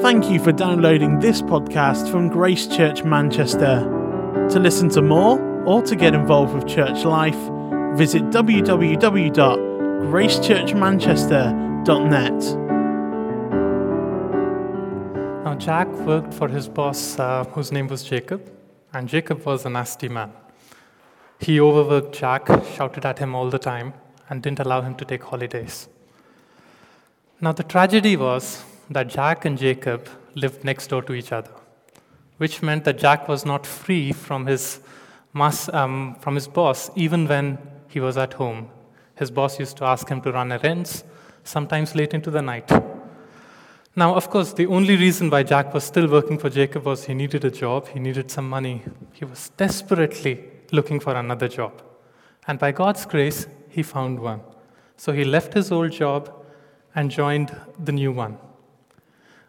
Thank you for downloading this podcast from Grace Church Manchester. To listen to more or to get involved with church life, visit www.gracechurchmanchester.net. Now, Jack worked for his boss, uh, whose name was Jacob, and Jacob was a nasty man. He overworked Jack, shouted at him all the time, and didn't allow him to take holidays. Now, the tragedy was that Jack and Jacob lived next door to each other, which meant that Jack was not free from his, mas- um, from his boss even when he was at home. His boss used to ask him to run errands, sometimes late into the night. Now, of course, the only reason why Jack was still working for Jacob was he needed a job, he needed some money. He was desperately looking for another job. And by God's grace, he found one. So he left his old job and joined the new one.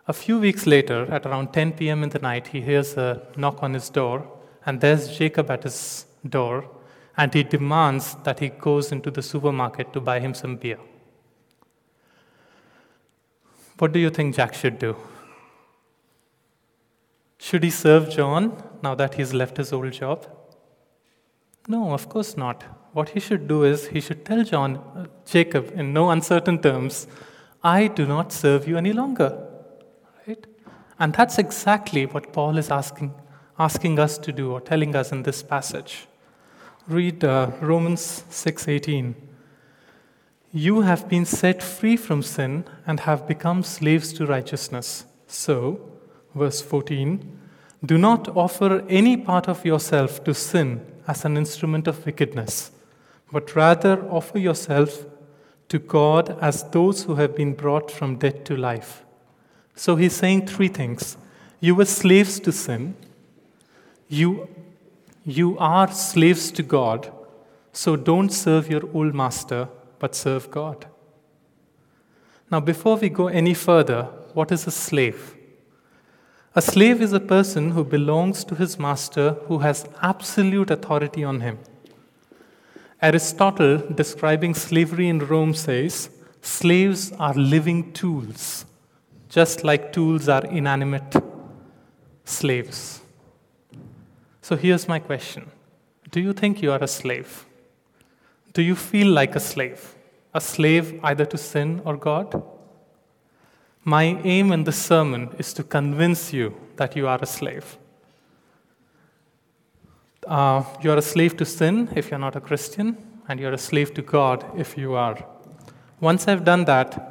A few weeks later, at around 10 p.m. in the night, he hears a knock on his door, and there's Jacob at his door, and he demands that he goes into the supermarket to buy him some beer. What do you think Jack should do? Should he serve John now that he's left his old job? No, of course not. What he should do is he should tell John, uh, Jacob, in no uncertain terms, I do not serve you any longer. And that's exactly what Paul is asking, asking us to do or telling us in this passage. Read uh, Romans 6:18. You have been set free from sin and have become slaves to righteousness. So, verse 14, do not offer any part of yourself to sin as an instrument of wickedness, but rather offer yourself to God as those who have been brought from death to life. So he's saying three things. You were slaves to sin, you, you are slaves to God, so don't serve your old master but serve God. Now, before we go any further, what is a slave? A slave is a person who belongs to his master who has absolute authority on him. Aristotle, describing slavery in Rome, says slaves are living tools, just like tools are inanimate slaves. So here's my question Do you think you are a slave? Do you feel like a slave? A slave either to sin or God? My aim in this sermon is to convince you that you are a slave. Uh, you're a slave to sin if you're not a Christian, and you're a slave to God if you are. Once I've done that,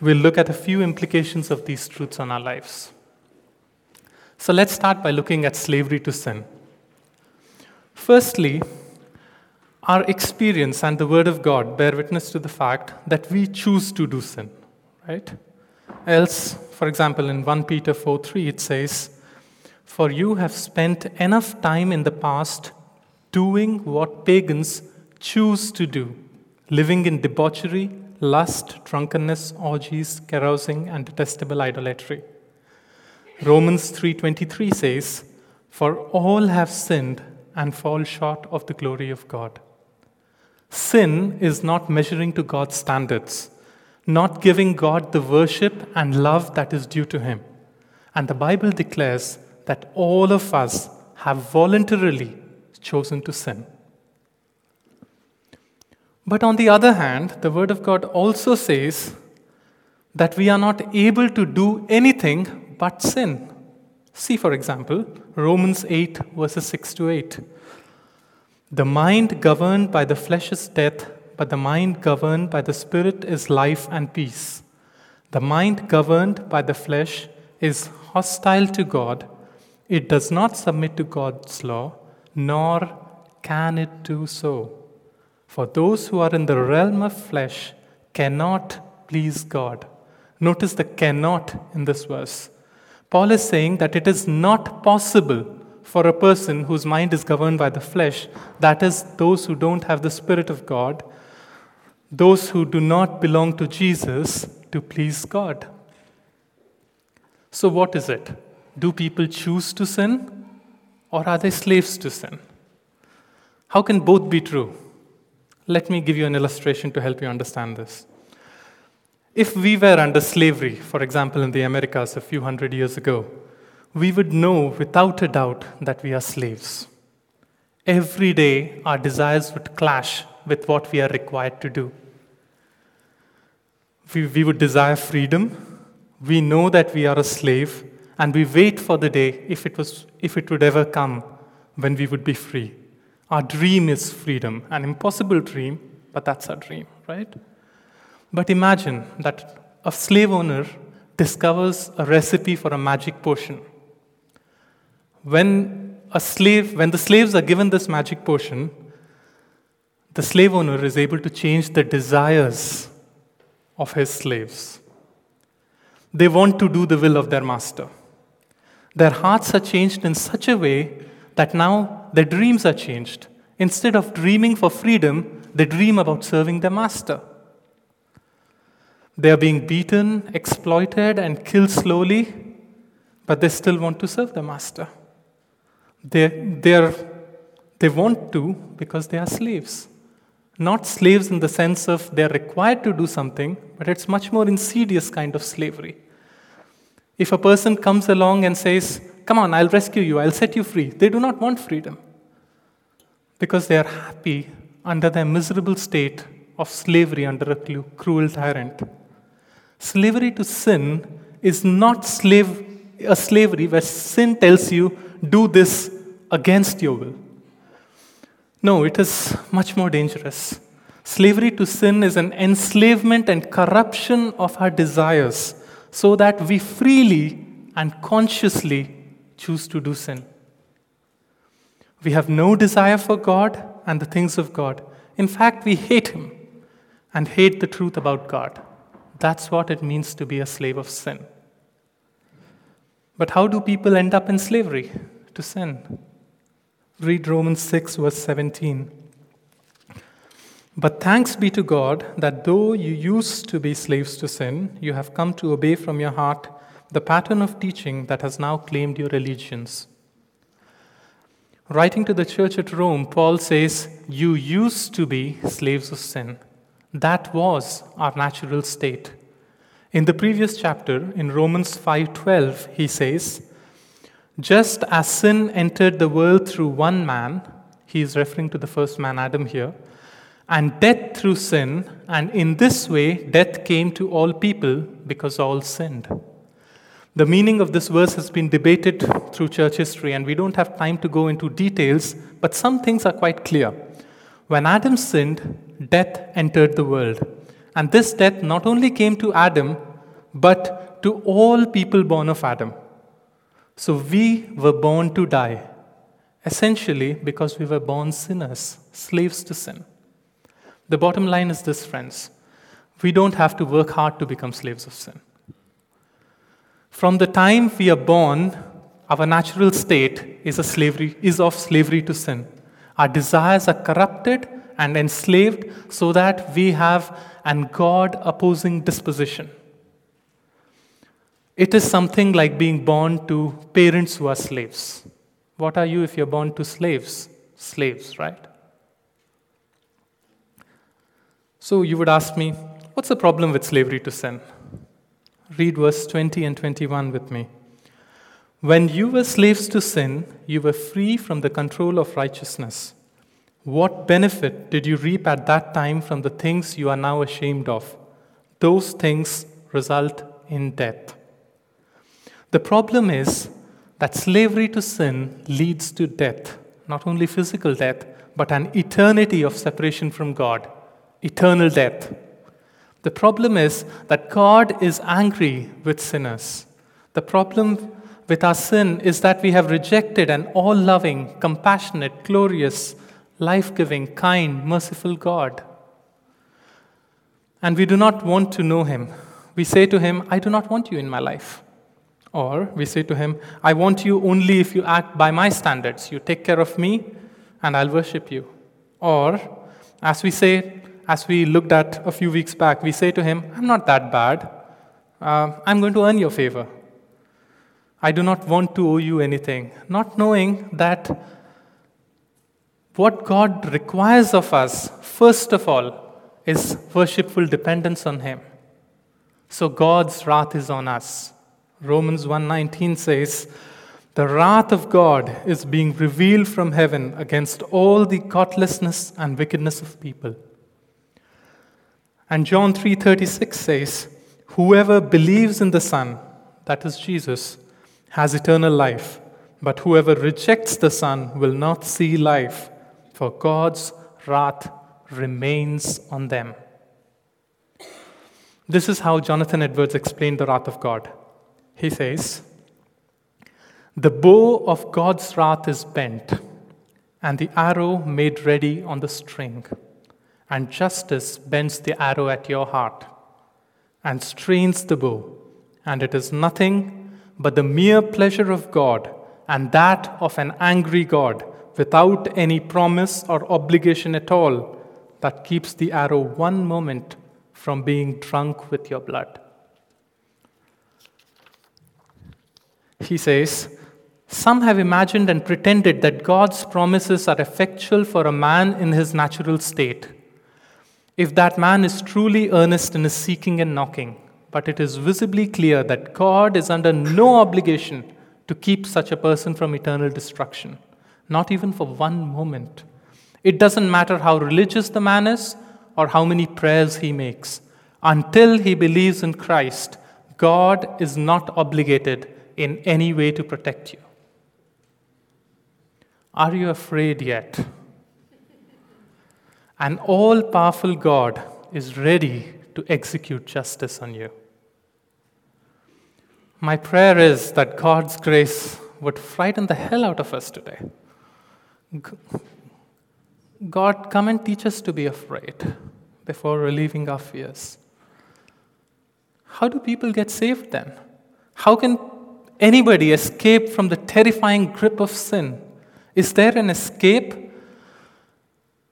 we'll look at a few implications of these truths on our lives. So let's start by looking at slavery to sin. Firstly, our experience and the Word of God bear witness to the fact that we choose to do sin, right? Else, for example, in 1 Peter 4 3, it says, For you have spent enough time in the past doing what pagans choose to do, living in debauchery, lust, drunkenness, orgies, carousing, and detestable idolatry. Romans 3:23 says, "For all have sinned and fall short of the glory of God." Sin is not measuring to God's standards, not giving God the worship and love that is due to Him. And the Bible declares that all of us have voluntarily chosen to sin. But on the other hand, the Word of God also says that we are not able to do anything but sin. See, for example, Romans 8, verses 6 to 8. The mind governed by the flesh is death, but the mind governed by the Spirit is life and peace. The mind governed by the flesh is hostile to God. It does not submit to God's law, nor can it do so. For those who are in the realm of flesh cannot please God. Notice the cannot in this verse. Paul is saying that it is not possible for a person whose mind is governed by the flesh, that is, those who don't have the Spirit of God, those who do not belong to Jesus, to please God. So, what is it? Do people choose to sin or are they slaves to sin? How can both be true? Let me give you an illustration to help you understand this. If we were under slavery, for example, in the Americas a few hundred years ago, we would know without a doubt that we are slaves. Every day, our desires would clash with what we are required to do. We, we would desire freedom. We know that we are a slave, and we wait for the day, if it, was, if it would ever come, when we would be free. Our dream is freedom, an impossible dream, but that's our dream, right? But imagine that a slave owner discovers a recipe for a magic potion. When a slave, when the slaves are given this magic potion, the slave owner is able to change the desires of his slaves. They want to do the will of their master. Their hearts are changed in such a way that now their dreams are changed. Instead of dreaming for freedom, they dream about serving their master. They are being beaten, exploited, and killed slowly, but they still want to serve the master. They, they, are, they want to because they are slaves. Not slaves in the sense of they're required to do something, but it's much more insidious kind of slavery. If a person comes along and says, Come on, I'll rescue you, I'll set you free, they do not want freedom because they are happy under their miserable state of slavery under a cruel tyrant. Slavery to sin is not slave, a slavery where sin tells you, do this against your will. No, it is much more dangerous. Slavery to sin is an enslavement and corruption of our desires so that we freely and consciously choose to do sin. We have no desire for God and the things of God. In fact, we hate Him and hate the truth about God. That's what it means to be a slave of sin. But how do people end up in slavery to sin? Read Romans 6, verse 17. But thanks be to God that though you used to be slaves to sin, you have come to obey from your heart the pattern of teaching that has now claimed your allegiance. Writing to the church at Rome, Paul says, You used to be slaves of sin. That was our natural state. In the previous chapter, in Romans 5:12, he says, just as sin entered the world through one man, he is referring to the first man, Adam, here, and death through sin, and in this way, death came to all people because all sinned. The meaning of this verse has been debated through church history, and we don't have time to go into details, but some things are quite clear. When Adam sinned, death entered the world. And this death not only came to Adam, but to all people born of Adam. So we were born to die, essentially because we were born sinners, slaves to sin. The bottom line is this, friends we don't have to work hard to become slaves of sin. From the time we are born, our natural state is, a slavery, is of slavery to sin. Our desires are corrupted and enslaved so that we have an God opposing disposition. It is something like being born to parents who are slaves. What are you if you're born to slaves? Slaves, right? So you would ask me, what's the problem with slavery to sin? Read verse 20 and 21 with me. When you were slaves to sin, you were free from the control of righteousness. What benefit did you reap at that time from the things you are now ashamed of? Those things result in death. The problem is that slavery to sin leads to death, not only physical death, but an eternity of separation from God, eternal death. The problem is that God is angry with sinners. The problem with our sin is that we have rejected an all loving, compassionate, glorious, life giving, kind, merciful God. And we do not want to know Him. We say to Him, I do not want you in my life. Or we say to him, I want you only if you act by my standards. You take care of me, and I'll worship you. Or, as we say, as we looked at a few weeks back, we say to him, I'm not that bad. Uh, I'm going to earn your favor. I do not want to owe you anything. Not knowing that what God requires of us, first of all, is worshipful dependence on Him. So God's wrath is on us. Romans 1:19 says, "The wrath of God is being revealed from heaven against all the godlessness and wickedness of people." And John 3:36 says, "Whoever believes in the Son, that is Jesus, has eternal life, but whoever rejects the Son will not see life, for God's wrath remains on them." This is how Jonathan Edwards explained the wrath of God. He says, The bow of God's wrath is bent, and the arrow made ready on the string, and justice bends the arrow at your heart, and strains the bow, and it is nothing but the mere pleasure of God, and that of an angry God, without any promise or obligation at all, that keeps the arrow one moment from being drunk with your blood. He says, Some have imagined and pretended that God's promises are effectual for a man in his natural state. If that man is truly earnest in his seeking and knocking, but it is visibly clear that God is under no obligation to keep such a person from eternal destruction, not even for one moment. It doesn't matter how religious the man is or how many prayers he makes. Until he believes in Christ, God is not obligated in any way to protect you. Are you afraid yet? An all powerful God is ready to execute justice on you. My prayer is that God's grace would frighten the hell out of us today. God, come and teach us to be afraid before relieving our fears. How do people get saved then? How can anybody escape from the terrifying grip of sin? Is there an escape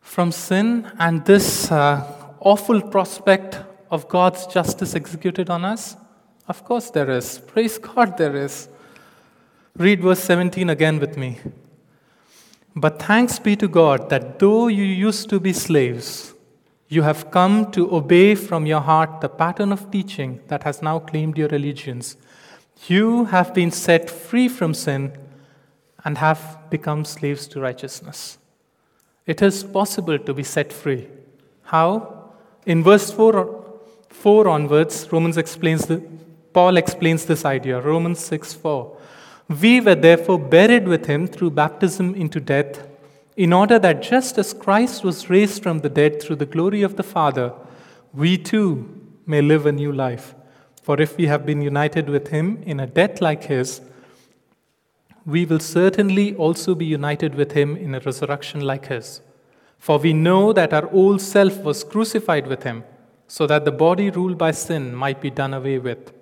from sin and this uh, awful prospect of God's justice executed on us? Of course, there is. Praise God, there is. Read verse 17 again with me. But thanks be to God that though you used to be slaves, you have come to obey from your heart the pattern of teaching that has now claimed your allegiance. You have been set free from sin and have become slaves to righteousness. It is possible to be set free. How? In verse 4, 4 onwards, Romans explains the, Paul explains this idea. Romans 6 4. We were therefore buried with him through baptism into death in order that just as Christ was raised from the dead through the glory of the Father, we too may live a new life. For if we have been united with him in a death like his, we will certainly also be united with him in a resurrection like his. For we know that our old self was crucified with him, so that the body ruled by sin might be done away with,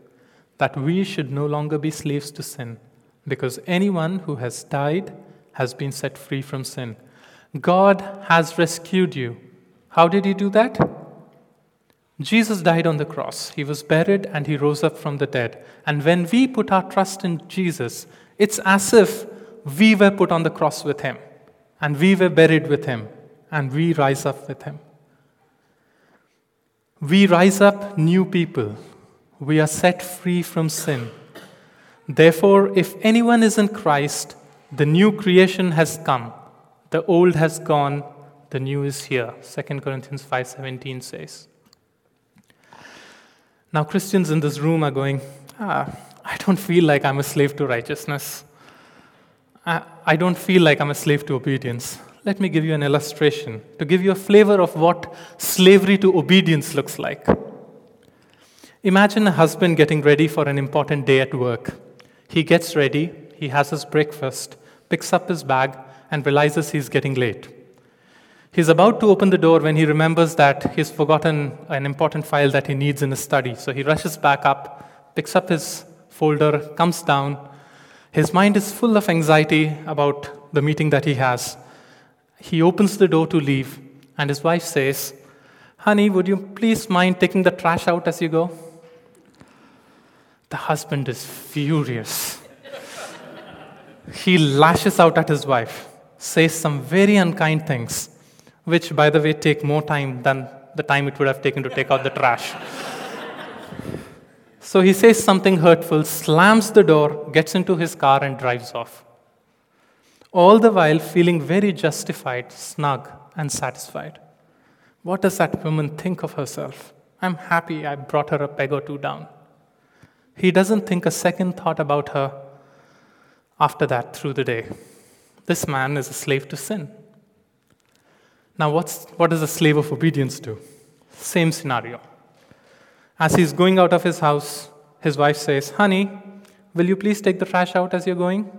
that we should no longer be slaves to sin, because anyone who has died has been set free from sin. God has rescued you. How did He do that? Jesus died on the cross. He was buried and He rose up from the dead. And when we put our trust in Jesus, it's as if we were put on the cross with Him, and we were buried with Him, and we rise up with Him. We rise up new people. We are set free from sin. Therefore, if anyone is in Christ, the new creation has come. The old has gone, the new is here. 2 Corinthians 5:17 says. Now Christians in this room are going, ah, I don't feel like I'm a slave to righteousness. I, I don't feel like I'm a slave to obedience. Let me give you an illustration to give you a flavor of what slavery to obedience looks like. Imagine a husband getting ready for an important day at work. He gets ready, he has his breakfast, picks up his bag, and realizes he's getting late. He's about to open the door when he remembers that he's forgotten an important file that he needs in his study. So he rushes back up, picks up his folder, comes down. His mind is full of anxiety about the meeting that he has. He opens the door to leave, and his wife says, Honey, would you please mind taking the trash out as you go? The husband is furious. he lashes out at his wife says some very unkind things, which, by the way, take more time than the time it would have taken to take out the trash. So he says something hurtful, slams the door, gets into his car, and drives off. All the while feeling very justified, snug, and satisfied. What does that woman think of herself? I'm happy I brought her a peg or two down. He doesn't think a second thought about her after that through the day. This man is a slave to sin. Now, what's, what does a slave of obedience do? Same scenario. As he's going out of his house, his wife says, Honey, will you please take the trash out as you're going?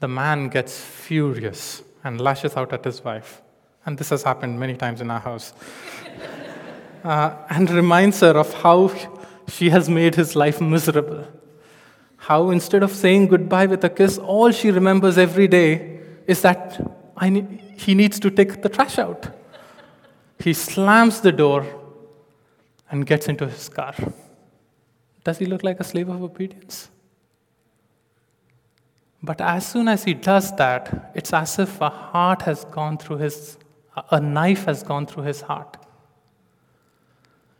The man gets furious and lashes out at his wife. And this has happened many times in our house. uh, and reminds her of how she has made his life miserable. How instead of saying goodbye with a kiss, all she remembers every day is that need, he needs to take the trash out. He slams the door and gets into his car. Does he look like a slave of obedience? But as soon as he does that, it's as if a heart has gone through his, a knife has gone through his heart.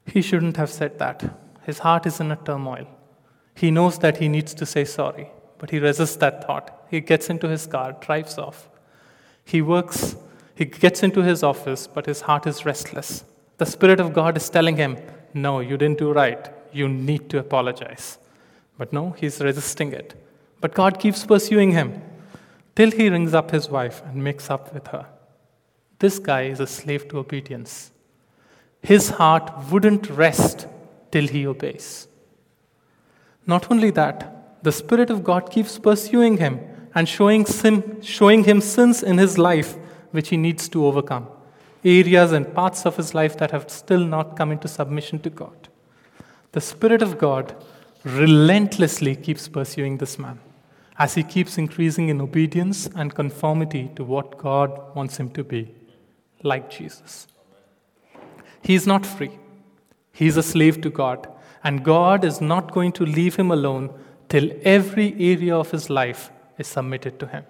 He shouldn't have said that. His heart is in a turmoil. He knows that he needs to say sorry, but he resists that thought. He gets into his car, drives off. He works, he gets into his office, but his heart is restless. The Spirit of God is telling him, No, you didn't do right. You need to apologize. But no, he's resisting it. But God keeps pursuing him till he rings up his wife and makes up with her. This guy is a slave to obedience. His heart wouldn't rest till he obeys. Not only that, the Spirit of God keeps pursuing him and showing, sin, showing him sins in his life which he needs to overcome, areas and parts of his life that have still not come into submission to God. The Spirit of God relentlessly keeps pursuing this man as he keeps increasing in obedience and conformity to what God wants him to be, like Jesus. He is not free, he is a slave to God and God is not going to leave him alone till every area of his life is submitted to him.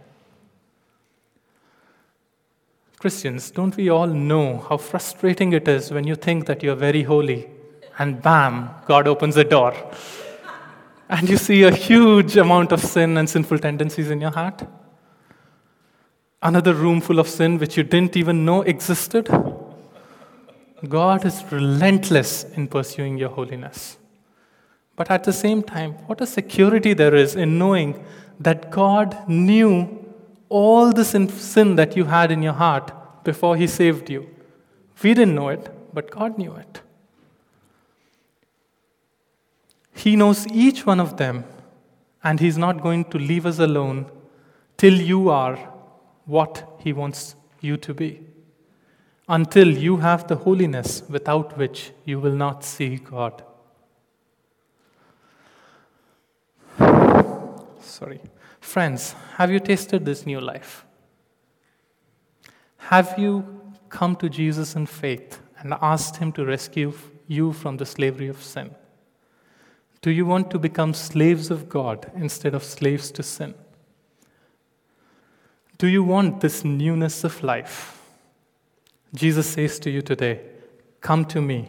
Christians, don't we all know how frustrating it is when you think that you're very holy and bam, God opens the door and you see a huge amount of sin and sinful tendencies in your heart? Another room full of sin which you didn't even know existed? God is relentless in pursuing your holiness. But at the same time, what a security there is in knowing that God knew all the sin, sin that you had in your heart before He saved you. We didn't know it, but God knew it. He knows each one of them, and He's not going to leave us alone till you are what He wants you to be until you have the holiness without which you will not see God. Sorry. Friends, have you tasted this new life? Have you come to Jesus in faith and asked Him to rescue you from the slavery of sin? Do you want to become slaves of God instead of slaves to sin? Do you want this newness of life? Jesus says to you today, Come to me.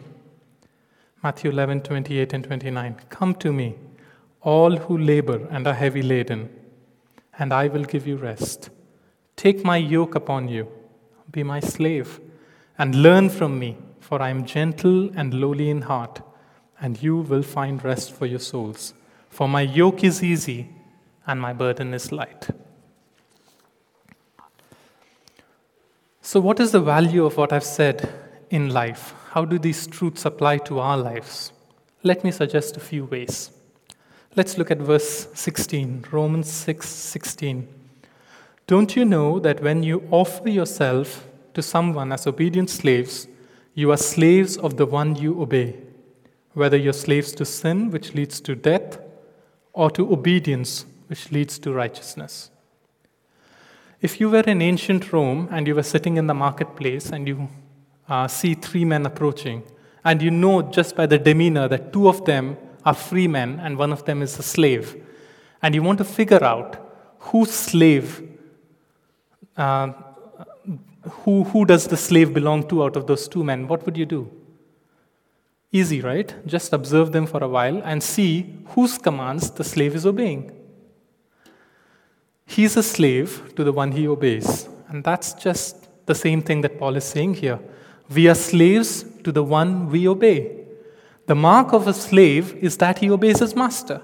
Matthew 11, 28 and 29. Come to me, all who labor and are heavy laden, and I will give you rest. Take my yoke upon you, be my slave, and learn from me, for I am gentle and lowly in heart, and you will find rest for your souls. For my yoke is easy, and my burden is light. So, what is the value of what I've said in life? How do these truths apply to our lives? Let me suggest a few ways. Let's look at verse 16, Romans 6 16. Don't you know that when you offer yourself to someone as obedient slaves, you are slaves of the one you obey, whether you're slaves to sin, which leads to death, or to obedience, which leads to righteousness? If you were in ancient Rome and you were sitting in the marketplace and you uh, see three men approaching, and you know just by the demeanor that two of them are free men and one of them is a slave, and you want to figure out whose slave, uh, who, who does the slave belong to out of those two men, what would you do? Easy, right? Just observe them for a while and see whose commands the slave is obeying. He's a slave to the one he obeys. And that's just the same thing that Paul is saying here. We are slaves to the one we obey. The mark of a slave is that he obeys his master.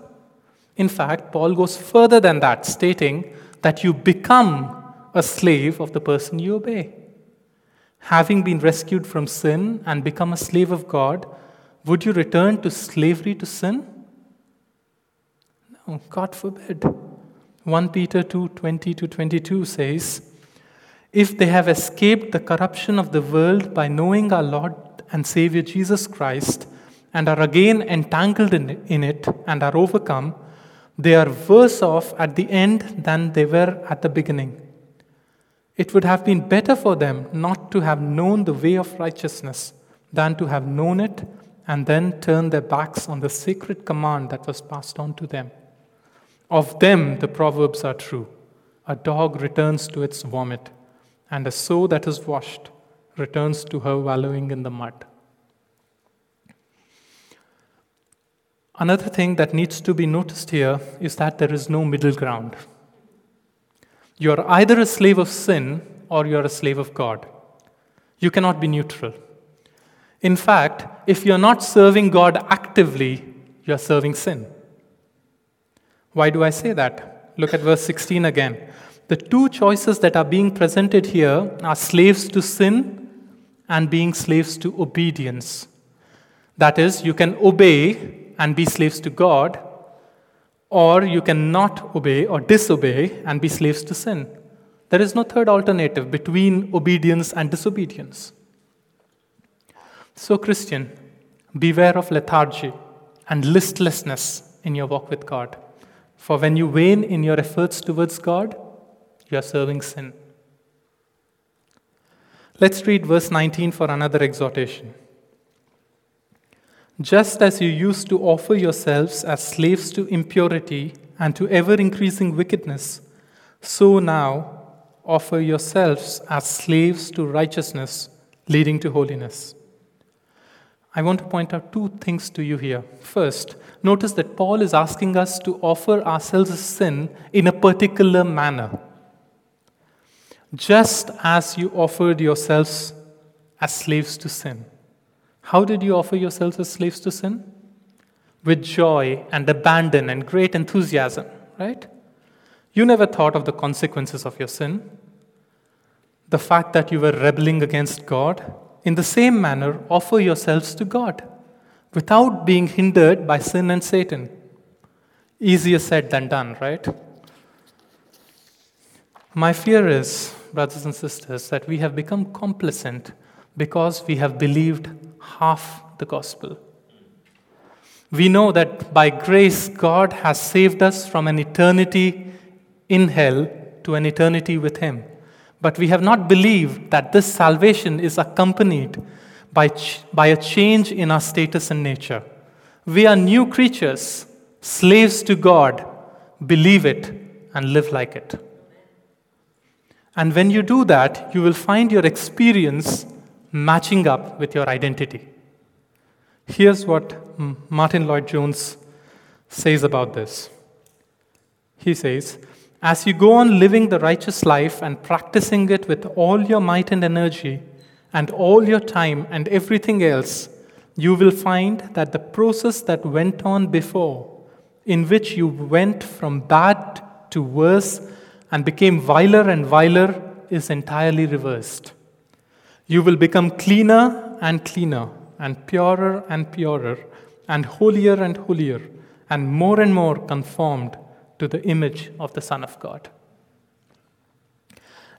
In fact, Paul goes further than that, stating that you become a slave of the person you obey. Having been rescued from sin and become a slave of God, would you return to slavery to sin? No, God forbid. 1 Peter 2 20 to 22 says, If they have escaped the corruption of the world by knowing our Lord and Savior Jesus Christ, and are again entangled in it and are overcome, they are worse off at the end than they were at the beginning. It would have been better for them not to have known the way of righteousness than to have known it and then turn their backs on the sacred command that was passed on to them. Of them, the proverbs are true a dog returns to its vomit, and a sow that is washed returns to her wallowing in the mud. Another thing that needs to be noticed here is that there is no middle ground. You're either a slave of sin or you're a slave of God. You cannot be neutral. In fact, if you're not serving God actively, you're serving sin. Why do I say that? Look at verse 16 again. The two choices that are being presented here are slaves to sin and being slaves to obedience. That is, you can obey and be slaves to God, or you cannot obey or disobey and be slaves to sin. There is no third alternative between obedience and disobedience. So, Christian, beware of lethargy and listlessness in your walk with God. For when you wane in your efforts towards God, you are serving sin. Let's read verse 19 for another exhortation. Just as you used to offer yourselves as slaves to impurity and to ever increasing wickedness, so now offer yourselves as slaves to righteousness, leading to holiness. I want to point out two things to you here. First, notice that Paul is asking us to offer ourselves sin in a particular manner. Just as you offered yourselves as slaves to sin. How did you offer yourselves as slaves to sin? With joy and abandon and great enthusiasm, right? You never thought of the consequences of your sin. The fact that you were rebelling against God. In the same manner, offer yourselves to God without being hindered by sin and Satan. Easier said than done, right? My fear is, brothers and sisters, that we have become complacent because we have believed half the gospel. We know that by grace, God has saved us from an eternity in hell to an eternity with Him. But we have not believed that this salvation is accompanied by, ch- by a change in our status and nature. We are new creatures, slaves to God. Believe it and live like it. And when you do that, you will find your experience matching up with your identity. Here's what Martyn Lloyd-Jones says about this. He says, As you go on living the righteous life and practicing it with all your might and energy, and all your time and everything else, you will find that the process that went on before, in which you went from bad to worse and became viler and viler, is entirely reversed. You will become cleaner and cleaner, and purer and purer, and holier and holier, and more and more conformed to the image of the Son of God.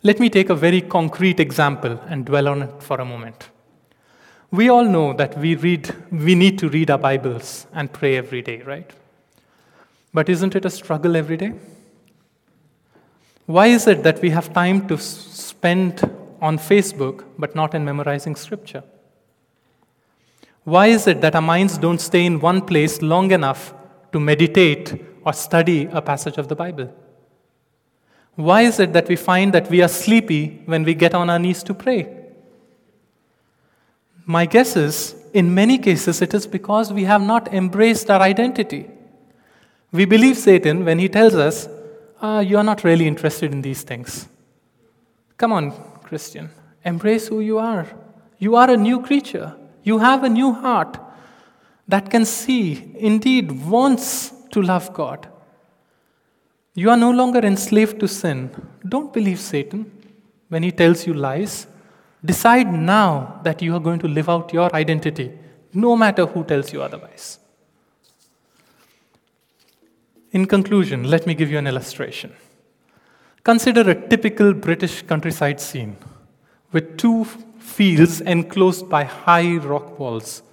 Let me take a very concrete example and dwell on it for a moment. We all know that we read we need to read our Bibles and pray every day, right? But isn't it a struggle every day? Why is it that we have time to spend on Facebook but not in memorizing scripture? Why is it that our minds don't stay in one place long enough to meditate or study a passage of the Bible? Why is it that we find that we are sleepy when we get on our knees to pray? My guess is in many cases, it is because we have not embraced our identity. We believe Satan when he tells us, ah, You are not really interested in these things. Come on, Christian, embrace who you are. You are a new creature, you have a new heart that can see, indeed, wants to love God. You are no longer enslaved to sin. Don't believe Satan when he tells you lies. Decide now that you are going to live out your identity, no matter who tells you otherwise. In conclusion, let me give you an illustration. Consider a typical British countryside scene with two fields enclosed by high rock walls.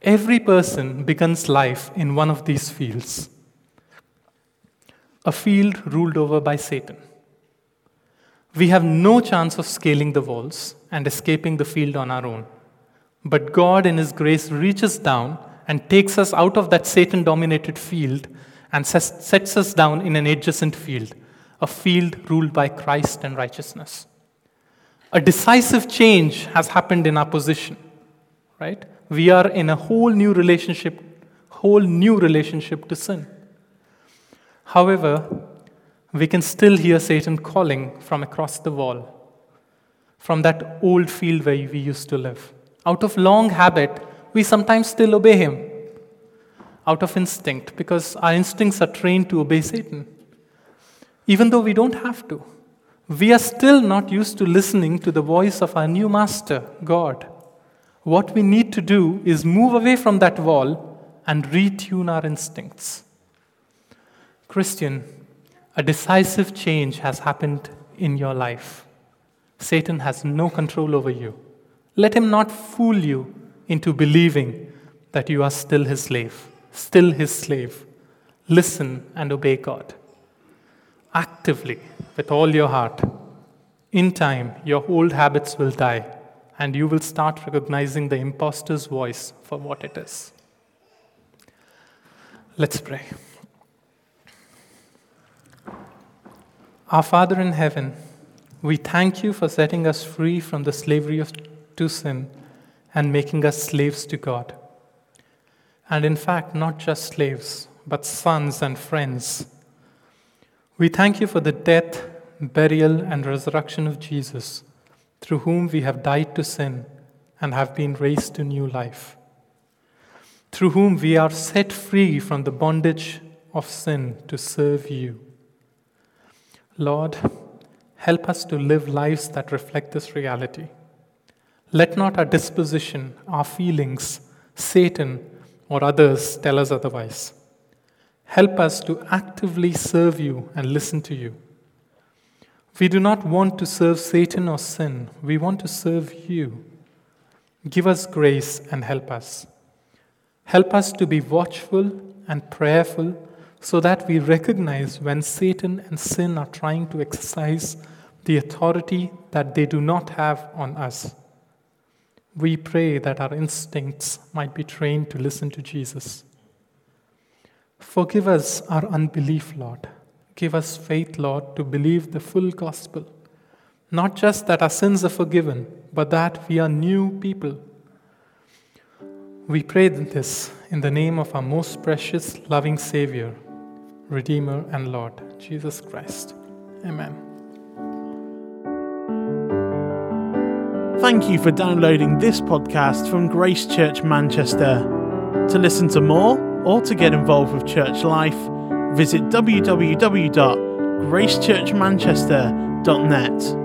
Every person begins life in one of these fields. A field ruled over by Satan. We have no chance of scaling the walls and escaping the field on our own. But God, in His grace, reaches down and takes us out of that Satan dominated field and sets us down in an adjacent field, a field ruled by Christ and righteousness. A decisive change has happened in our position, right? We are in a whole new relationship, whole new relationship to sin. However, we can still hear Satan calling from across the wall, from that old field where we used to live. Out of long habit, we sometimes still obey him. Out of instinct, because our instincts are trained to obey Satan. Even though we don't have to, we are still not used to listening to the voice of our new master, God. What we need to do is move away from that wall and retune our instincts. Christian, a decisive change has happened in your life. Satan has no control over you. Let him not fool you into believing that you are still his slave, still his slave. Listen and obey God. Actively, with all your heart. In time, your old habits will die, and you will start recognizing the impostor's voice for what it is. Let's pray. Our Father in heaven, we thank you for setting us free from the slavery of, to sin and making us slaves to God. And in fact, not just slaves, but sons and friends. We thank you for the death, burial, and resurrection of Jesus, through whom we have died to sin and have been raised to new life, through whom we are set free from the bondage of sin to serve you. Lord, help us to live lives that reflect this reality. Let not our disposition, our feelings, Satan, or others tell us otherwise. Help us to actively serve you and listen to you. We do not want to serve Satan or sin, we want to serve you. Give us grace and help us. Help us to be watchful and prayerful so that we recognize when Satan and sin are trying to exercise the authority that they do not have on us. We pray that our instincts might be trained to listen to Jesus. Forgive us our unbelief, Lord. Give us faith, Lord, to believe the full gospel. Not just that our sins are forgiven, but that we are new people. We pray this in the name of our most precious, loving Savior, Redeemer, and Lord, Jesus Christ. Amen. Thank you for downloading this podcast from Grace Church Manchester. To listen to more or to get involved with church life, visit www.gracechurchmanchester.net.